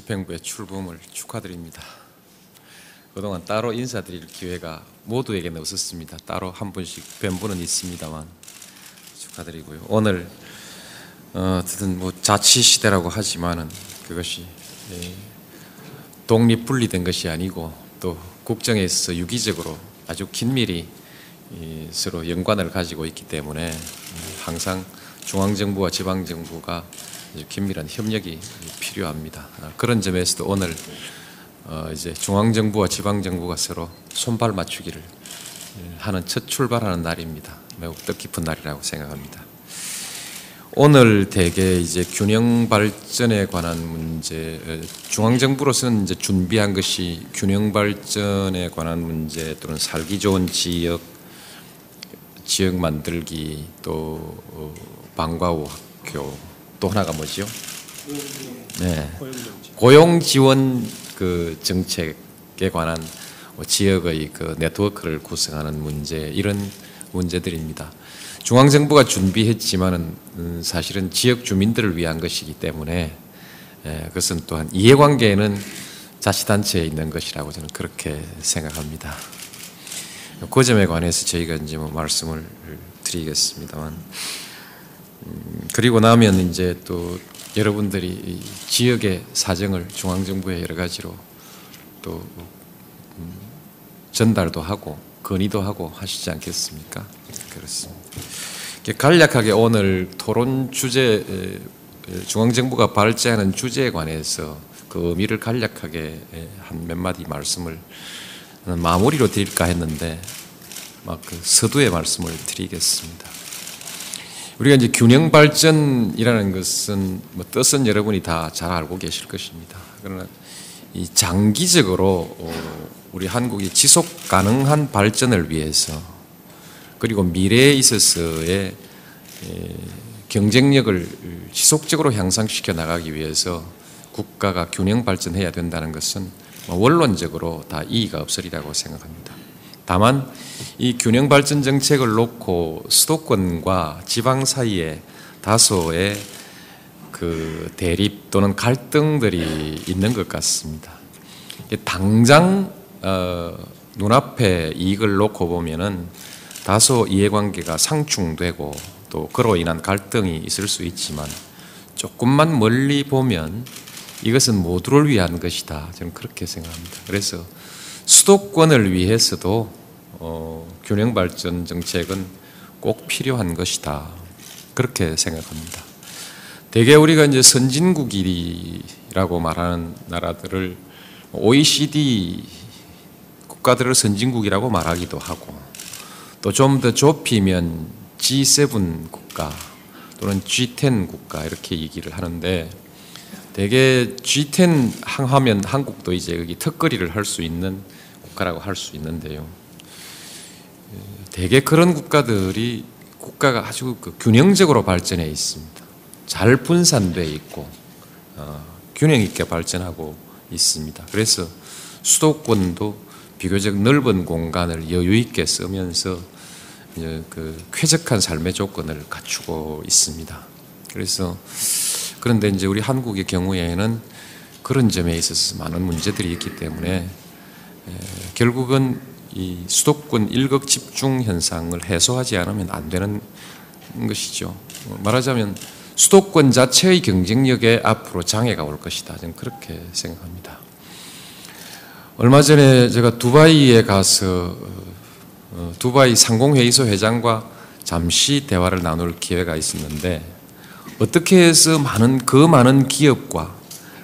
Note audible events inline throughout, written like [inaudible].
집행부의 출범을 축하드립니다. 그동안 따로 인사드릴 기회가 모두에게는 없었습니다. 따로 한 분씩 뵌 분은 있습니다만 축하드리고요. 오늘 어, 어쨌든 뭐 자치 시대라고 하지만은 그것이 예, 독립 분리된 것이 아니고 또 국정에 있어서 유기적으로 아주 긴밀히 이, 서로 연관을 가지고 있기 때문에 항상 중앙 정부와 지방 정부가 긴밀한 협력이 필요합니다. 아, 그런 점에서도 오늘 어, 이제 중앙 정부와 지방 정부가 서로 손발 맞추기를 하는 첫 출발하는 날입니다. 매우 뜻깊은 날이라고 생각합니다. 오늘 대개 이제 균형 발전에 관한 문제, 어, 중앙 정부로서는 이제 준비한 것이 균형 발전에 관한 문제 또는 살기 좋은 지역, 지역 만들기 또 어, 방과후 학교 또 하나가 뭐죠? 네, 고용 지원 그 정책에 관한 뭐 지역의 그 네트워크를 구성하는 문제 이런 문제들입니다. 중앙 정부가 준비했지만은 음, 사실은 지역 주민들을 위한 것이기 때문에 예, 그것은 또한 이해관계는 자치단체에 있는 것이라고 저는 그렇게 생각합니다. 그 점에 관해서 저희가 이제 뭐 말씀을 드리겠습습니다만 음, 그리고 나면 이제 또 여러분들이 지역의 사정을 중앙 정부에 여러 가지로 또 음, 전달도 하고 건의도 하고 하시지 않겠습니까? 그렇습니다. 간략하게 오늘 토론 주제 중앙정부가 발제하는 주제에 관해서 그 의미를 간략하게 한 몇 마디 말씀을 마무리로 드릴까 했는데 막 그 서두에 말씀을 드리겠습니다. 우리가 이제 균형 발전이라는 것은 뭐 뜻은 여러분이 다 잘 알고 계실 것입니다. 그러나 이 장기적으로 어, 우리 한국이 지속 가능한 발전을 위해서 그리고 미래에 있어서의 경쟁력을 지속적으로 향상시켜 나가기 위해서 국가가 균형 발전해야 된다는 것은 뭐 원론적으로 다 이의가 없으리라고 생각합니다. 다만 이 균형 발전 정책을 놓고 수도권과 지방 사이에 다소의 그 대립 또는 갈등들이 있는 것 같습니다. 당장 어, 눈앞에 이익을 놓고 보면은 다소 이해관계가 상충되고 또 그로 인한 갈등이 있을 수 있지만 조금만 멀리 보면 이것은 모두를 위한 것이다. 저는 그렇게 생각합니다. 그래서 수도권을 위해서도 어, 균형 발전 정책은 꼭 필요한 것이다. 그렇게 생각합니다. 대개 우리가 이제 선진국이라고 말하는 나라들을 OECD 국가들을 선진국이라고 말하기도 하고 또 좀 더 좁히면 G7 국가 또는 G10 국가 이렇게 얘기를 하는데 대개 G10 항하면 한국도 이제 여기 턱걸이를 할 수 있는 국가라고 할 수 있는데요. 대개 그런 국가들이 국가가 아주 그 균형적으로 발전해 있습니다. 잘 분산돼 있고 어, 균형 있게 발전하고 있습니다. 그래서 수도권도 비교적 넓은 공간을 여유 있게 쓰면서 그 쾌적한 삶의 조건을 갖추고 있습니다. 그래서 그런데 이제 우리 한국의 경우에는 그런 점에 있어서 많은 문제들이 있기 때문에 결국은 이 수도권 일극 집중 현상을 해소하지 않으면 안 되는 것이죠. 말하자면 수도권 자체의 경쟁력에 앞으로 장애가 올 것이다. 저는 그렇게 생각합니다. 얼마 전에 제가 두바이에 가서 어, 두바이 상공회의소 회장과 잠시 대화를 나눌 기회가 있었는데 어떻게 해서 많은 그 많은 기업과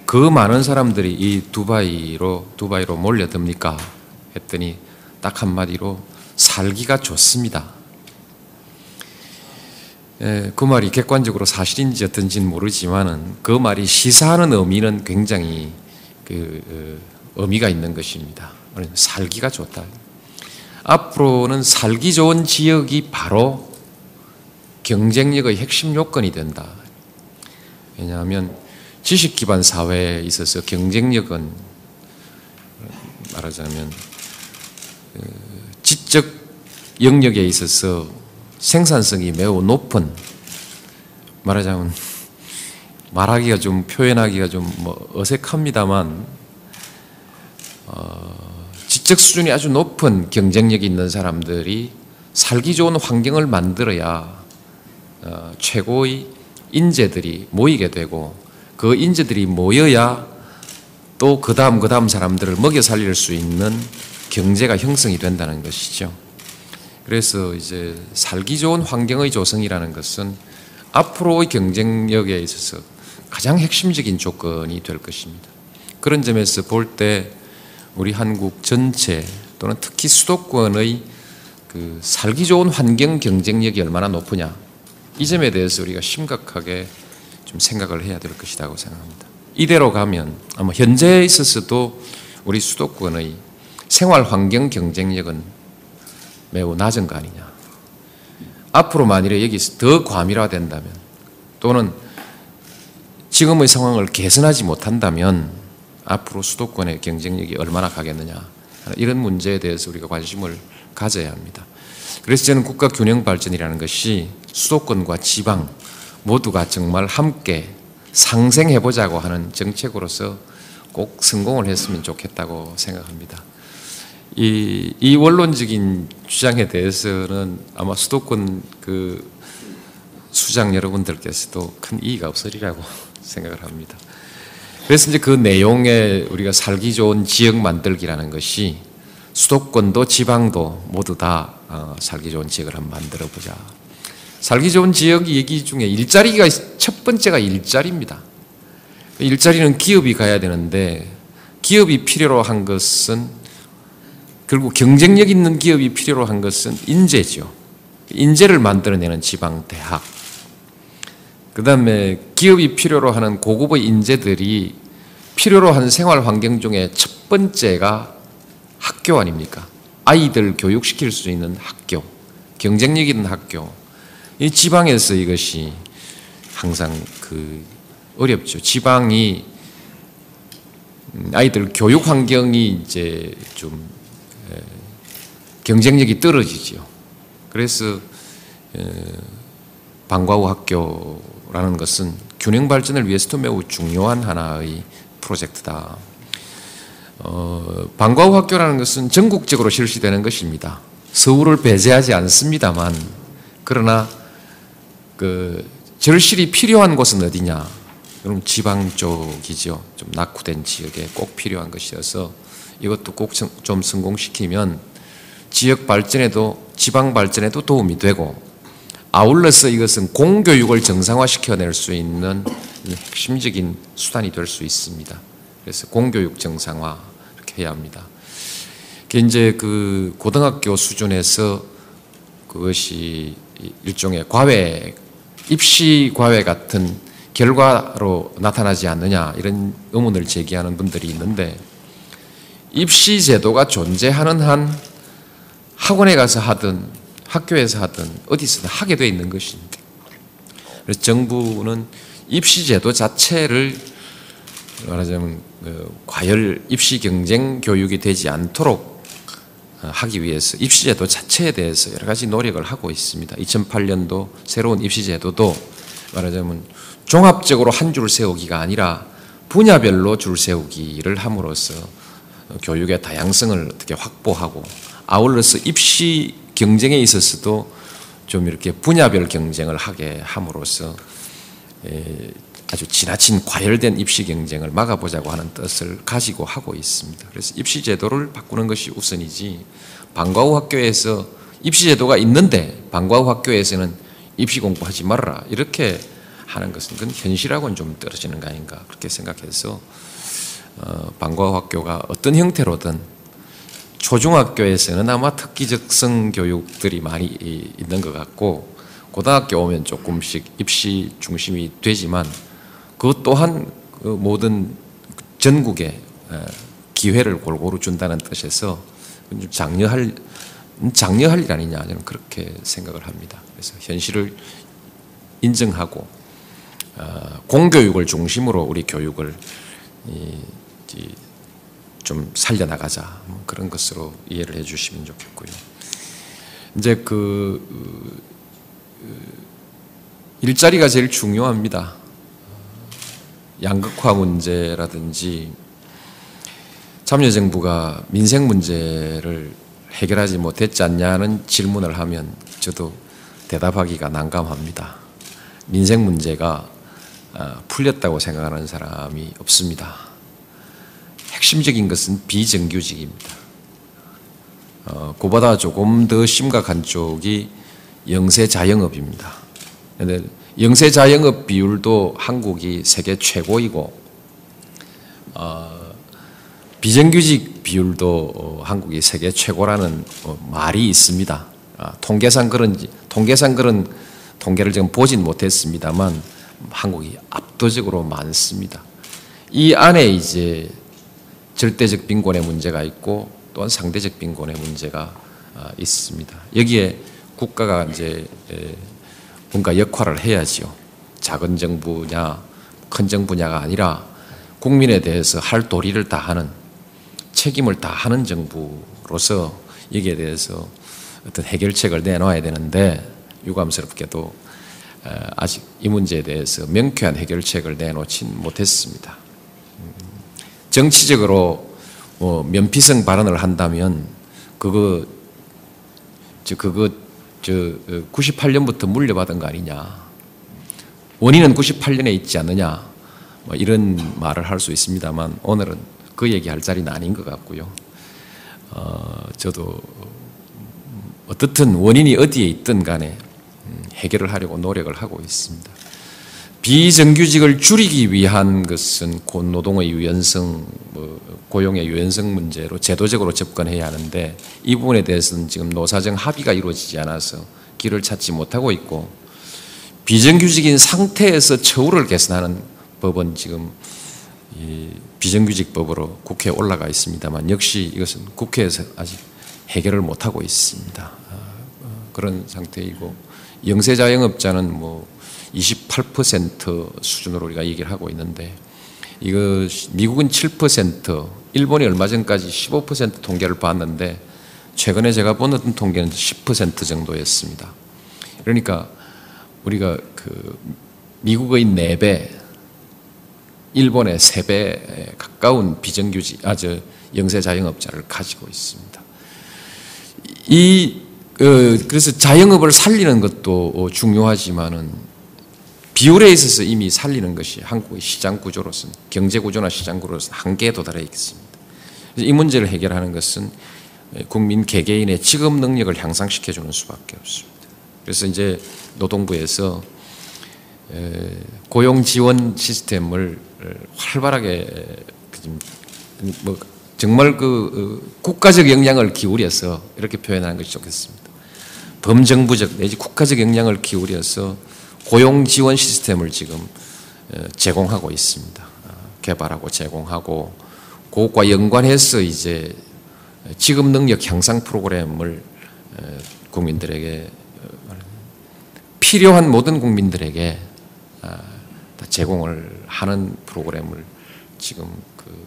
그 많은 사람들이 이 두바이로 두바이로 몰려듭니까? 했더니 딱 한마디로 살기가 좋습니다. 예, 그 말이 객관적으로 사실인지 어떤지는 모르지만은 그 말이 시사하는 의미는 굉장히 그 어, 의미가 있는 것입니다. 살기가 좋다. 앞으로는 살기 좋은 지역이 바로 경쟁력의 핵심 요건이 된다. 왜냐하면 지식 기반 사회에 있어서 경쟁력은 말하자면 어, 지적 영역에 있어서 생산성이 매우 높은 말하자면 말하기가 좀 표현하기가 좀 뭐 어색합니다만 어, 지적 수준이 아주 높은 경쟁력이 있는 사람들이 살기 좋은 환경을 만들어야 어, 최고의 인재들이 모이게 되고 그 인재들이 모여야 또 그 다음 그 다음 사람들을 먹여 살릴 수 있는 경제가 형성이 된다는 것이죠. 그래서 이제 살기 좋은 환경의 조성이라는 것은 앞으로의 경쟁력에 있어서 가장 핵심적인 조건이 될 것입니다. 그런 점에서 볼 때 우리 한국 전체 또는 특히 수도권의 그 살기 좋은 환경 경쟁력이 얼마나 높으냐 이 점에 대해서 우리가 심각하게 좀 생각을 해야 될 것이라고 생각합니다. 이대로 가면 아마 현재에 있어서도 우리 수도권의 생활 환경 경쟁력은 매우 낮은 거 아니냐. 앞으로 만일에 여기서 더 과밀화된다면 또는 지금의 상황을 개선하지 못한다면 앞으로 수도권의 경쟁력이 얼마나 가겠느냐. 이런 문제에 대해서 우리가 관심을 가져야 합니다. 그래서 저는 국가 균형 발전이라는 것이 수도권과 지방 모두가 정말 함께 상생해 보자고 하는 정책으로서 꼭 성공을 했으면 좋겠다고 생각합니다. 이, 이 원론적인 주장에 대해서는 아마 수도권 그 수장 여러분들께서도 큰 이의가 없으리라고 [laughs] 생각을 합니다. 그래서 이제 그 내용에 우리가 살기 좋은 지역 만들기라는 것이 수도권도 지방도 모두 다 어, 살기 좋은 지역을 한번 만들어 보자. 살기 좋은 지역 얘기 중에 일자리가 첫 번째가 일자리입니다. 일자리는 기업이 가야 되는데 기업이 필요로 한 것은 결국 경쟁력 있는 기업이 필요로 한 것은 인재죠. 인재를 만들어내는 지방 대학. 그 다음에 기업이 필요로 하는 고급의 인재들이 필요로 하는 생활 환경 중에 첫 번째가 학교 아닙니까? 아이들 교육시킬 수 있는 학교, 경쟁력 있는 학교. 이 지방에서 이것이 항상 그 어렵죠. 지방이 음, 아이들 교육 환경이 이제 좀 경쟁력이 떨어지죠. 그래서 방과후 학교라는 것은 균형 발전을 위해서도 매우 중요한 하나의 프로젝트다. 어, 방과후 학교라는 것은 전국적으로 실시되는 것입니다. 서울을 배제하지 않습니다만 그러나 그 절실히 필요한 곳은 어디냐? 그럼 지방 쪽이죠. 좀 낙후된 지역에 꼭 필요한 것이어서 이것도 꼭 좀 성공시키면 지역 발전에도 지방 발전에도 도움이 되고 아울러서 이것은 공교육을 정상화시켜낼 수 있는 핵심적인 수단이 될 수 있습니다. 그래서 공교육 정상화 이렇게 해야 합니다. 이제 그 고등학교 수준에서 그것이 일종의 과외 입시 과외 같은 결과로 나타나지 않느냐 이런 의문을 제기하는 분들이 있는데 입시 제도가 존재하는 한 학원에 가서 하든 학교에서 하든 어디서든 하게 돼 있는 것입니다. 그래서 정부는 입시 제도 자체를 말하자면 그 과열 입시 경쟁 교육이 되지 않도록 하기 위해서 입시 제도 자체에 대해서 여러 가지 노력을 하고 있습니다. 2008년도 새로운 입시 제도도 말하자면 종합적으로 한 줄 세우기가 아니라 분야별로 줄 세우기를 함으로써 교육의 다양성을 어떻게 확보하고 아울러서 입시 경쟁에 있어서도 좀 이렇게 분야별 경쟁을 하게 함으로써 아주 지나친 과열된 입시 경쟁을 막아보자고 하는 뜻을 가지고 하고 있습니다. 그래서 입시 제도를 바꾸는 것이 우선이지 방과 후 학교에서 입시 제도가 있는데 방과 후 학교에서는 입시 공부하지 말라 이렇게 하는 것은 그건 현실하고는 좀 떨어지는 거 아닌가 그렇게 생각해서 어, 방과 후 학교가 어떤 형태로든 초중학교에서는 아마 특기적성 교육들이 많이 있는 것 같고 고등학교 오면 조금씩 입시 중심이 되지만 그것 또한 그 모든 전국에 기회를 골고루 준다는 뜻에서 장려할 장려할 일 아니냐 저는 그렇게 생각을 합니다. 그래서 현실을 인정하고 어, 공교육을 중심으로 우리 교육을 좀 살려나가자 뭐 그런 것으로 이해를 해주시면 좋겠고요. 이제 그 일자리가 제일 중요합니다. 양극화 문제라든지 참여정부가 민생 문제를 해결하지 못했지 않냐는 질문을 하면 저도 대답하기가 난감합니다. 민생 문제가 아, 풀렸다고 생각하는 사람이 없습니다. 핵심적인 것은 비정규직입니다. 어, 그보다 조금 더 심각한 쪽이 영세 자영업입니다. 영세 자영업 비율도 한국이 세계 최고이고 어, 비정규직 비율도 어, 한국이 세계 최고라는 어, 말이 있습니다. 아, 통계상 그런지 통계상 그런 통계를 지금 보진 못했습니다만 한국이 압도적으로 많습니다. 이 안에 이제 절대적 빈곤의 문제가 있고 또한 상대적 빈곤의 문제가 아, 있습니다. 여기에 국가가 이제 뭔가 역할을 해야지요. 작은 정부냐 큰 정부냐가 아니라 국민에 대해서 할 도리를 다 하는 책임을 다 하는 정부로서 여기에 대해서 어떤 해결책을 내놓아야 되는데 유감스럽게도 아직 이 문제에 대해서 명쾌한 해결책을 내놓진 못했습니다. 음, 정치적으로 뭐 면피성 발언을 한다면 그거 저 그거 저 98년부터 어, 물려받은 거 아니냐. 원인은 98년에 있지 않느냐. 뭐 이런 말을 할 수 있습니다만 오늘은 그 얘기할 자리는 아닌 것 같고요. 어, 저도 어떻든 원인이 어디에 있든 간에 음, 해결을 하려고 노력을 하고 있습니다. 비정규직을 줄이기 위한 것은 고노동의 유연성, 뭐 고용의 유연성 문제로 제도적으로 접근해야 하는데 이 부분에 대해서는 지금 노사정 합의가 이루어지지 않아서 길을 찾지 못하고 있고 비정규직인 상태에서 처우를 개선하는 법은 지금 비정규직법으로 국회에 올라가 있습니다만 역시 이것은 국회에서 아직 해결을 못하고 있습니다. 아, 어, 그런 상태이고 영세자영업자는 뭐 28% 수준으로 우리가 얘기를 하고 있는데 이거 미국은 7%, 일본이 얼마 전까지 15% 통계를 봤는데 최근에 제가 본 어떤 통계는 10% 정도였습니다. 그러니까 우리가 그 미국의 4배, 일본의 3배 가까운 비정규직, 아, 저, 영세 자영업자를 가지고 있습니다. 이, 어, 그래서 자영업을 살리는 것도 중요하지만은 비율에 있어서 이미 살리는 것이 한국의 시장 구조로서는 경제 구조나 시장 구조로서는 한계에 도달해 있습니다. 이 문제를 해결하는 것은 국민 개개인의 직업 능력을 향상시켜 주는 수밖에 없습니다. 그래서 이제 노동부에서 고용 지원 시스템을 활발하게 그뭐 정말 그 어, 국가적 역량을 기울여서 이렇게 표현하는 것이 좋겠습니다. 범정부적 내지 국가적 역량을 기울여서 고용 지원 시스템을 지금 어, 제공하고 있습니다. 어, 개발하고 제공하고 그것과 연관해서 이제 지급 능력 향상 프로그램을 어, 국민들에게 필요한 모든 국민들에게 제공을 하는 프로그램을 지금 그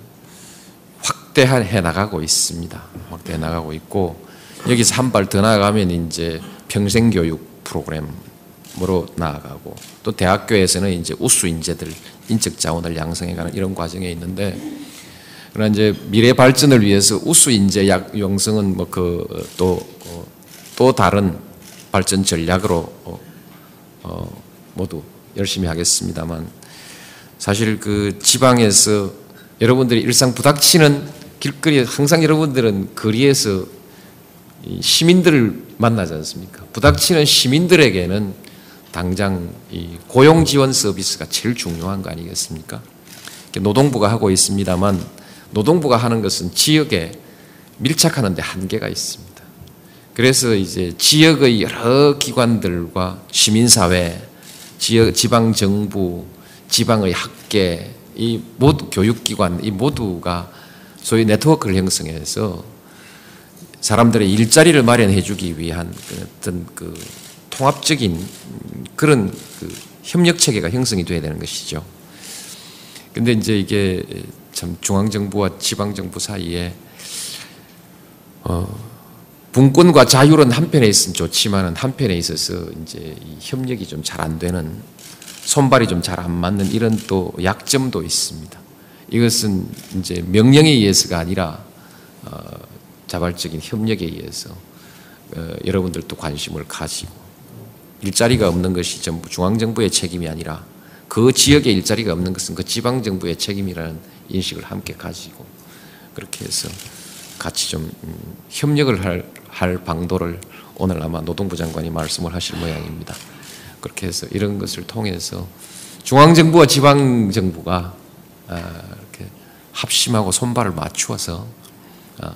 확대해 나가고 있습니다. 확대해 나가고 있고 여기서 한 발 더 나가면 이제 평생교육 프로그램 으로 나아가고 또 대학교에서는 이제 우수 인재들 인적 자원을 양성해가는 이런 과정에 있는데 그러나 이제 미래 발전을 위해서 우수 인재 양성은 뭐 그 또또 어, 또 다른 발전 전략으로 어, 어, 모두 열심히 하겠습니다만 사실 그 지방에서 여러분들이 일상 부닥치는 길거리에 항상 여러분들은 거리에서 시민들을 만나지 않습니까? 부닥치는 시민들에게는 당장 이 고용 지원 서비스가 제일 중요한 거 아니겠습니까? 노동부가 하고 있습니다만 노동부가 하는 것은 지역에 밀착하는 데 한계가 있습니다. 그래서 이제 지역의 여러 기관들과 시민사회, 지역 지방 정부, 지방의 학계, 이 모두 교육기관 이 모두가 소위 네트워크를 형성해서 사람들의 일자리를 마련해 주기 위한 그 어떤 그 통합적인 그런 그 협력 체계가 형성이 돼야 되는 것이죠. 근데 이제 이게 참 중앙 정부와 지방 정부 사이에 어, 분권과 자율은 한편에 있으면 좋지만은 한편에 있어서 이제 이 협력이 좀 잘 안 되는 손발이 좀 잘 안 맞는 이런 또 약점도 있습니다. 이것은 이제 명령에 의해서가 아니라 어, 자발적인 협력에 의해서 어, 여러분들도 관심을 가지고 일자리가 없는 것이 전부 중앙정부의 책임이 아니라 그 지역에 일자리가 없는 것은 그 지방정부의 책임이라는 인식을 함께 가지고 그렇게 해서 같이 좀 음, 협력을 할, 할 방도를 오늘 아마 노동부 장관이 말씀을 하실 모양입니다. 그렇게 해서 이런 것을 통해서 중앙정부와 지방정부가 아, 이렇게 합심하고 손발을 맞추어서 아,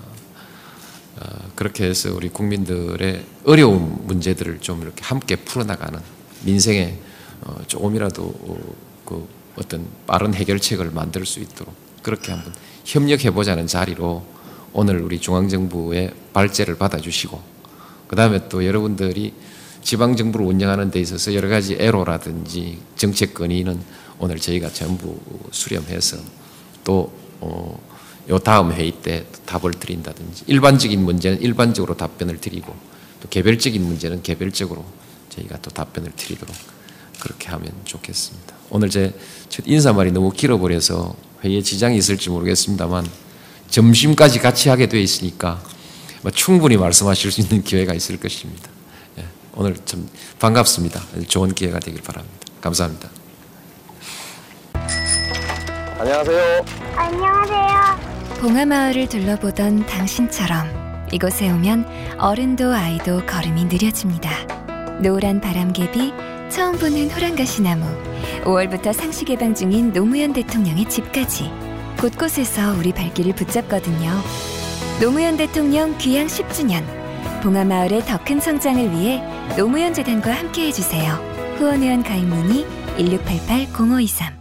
아, 그렇게 해서 우리 국민들의 어려운 문제들을 좀 이렇게 함께 풀어나가는 민생에 어, 조금이라도 어, 그 어떤 빠른 해결책을 만들 수 있도록 그렇게 한번 협력해 보자는 자리로 오늘 우리 중앙정부의 발제를 받아주시고 그 다음에 또 여러분들이 지방정부를 운영하는 데 있어서 여러 가지 애로라든지 정책 건의는 오늘 저희가 전부 수렴해서 또 어, 요 다음 회의 때 답을 드린다든지 일반적인 문제는 일반적으로 답변을 드리고 또 개별적인 문제는 개별적으로 저희가 또 답변을 드리도록 그렇게 하면 좋겠습니다. 오늘 제 첫 인사말이 너무 길어버려서 회의에 지장이 있을지 모르겠습니다만 점심까지 같이 하게 돼 있으니까 뭐 충분히 말씀하실 수 있는 기회가 있을 것입니다. 예, 오늘 참 반갑습니다. 좋은 기회가 되길 바랍니다. 감사합니다. 안녕하세요. 안녕하세요. 봉하마을을 둘러보던 당신처럼 이곳에 오면 어른도 아이도 걸음이 느려집니다. 노란 바람개비, 처음 보는 호랑가시나무, 5월부터 상시 개방 중인 노무현 대통령의 집까지 곳곳에서 우리 발길을 붙잡거든요. 노무현 대통령 귀향 10주년, 봉하마을의 더 큰 성장을 위해 노무현 재단과 함께 해 주세요. 후원회원 가입 문의 1688-0523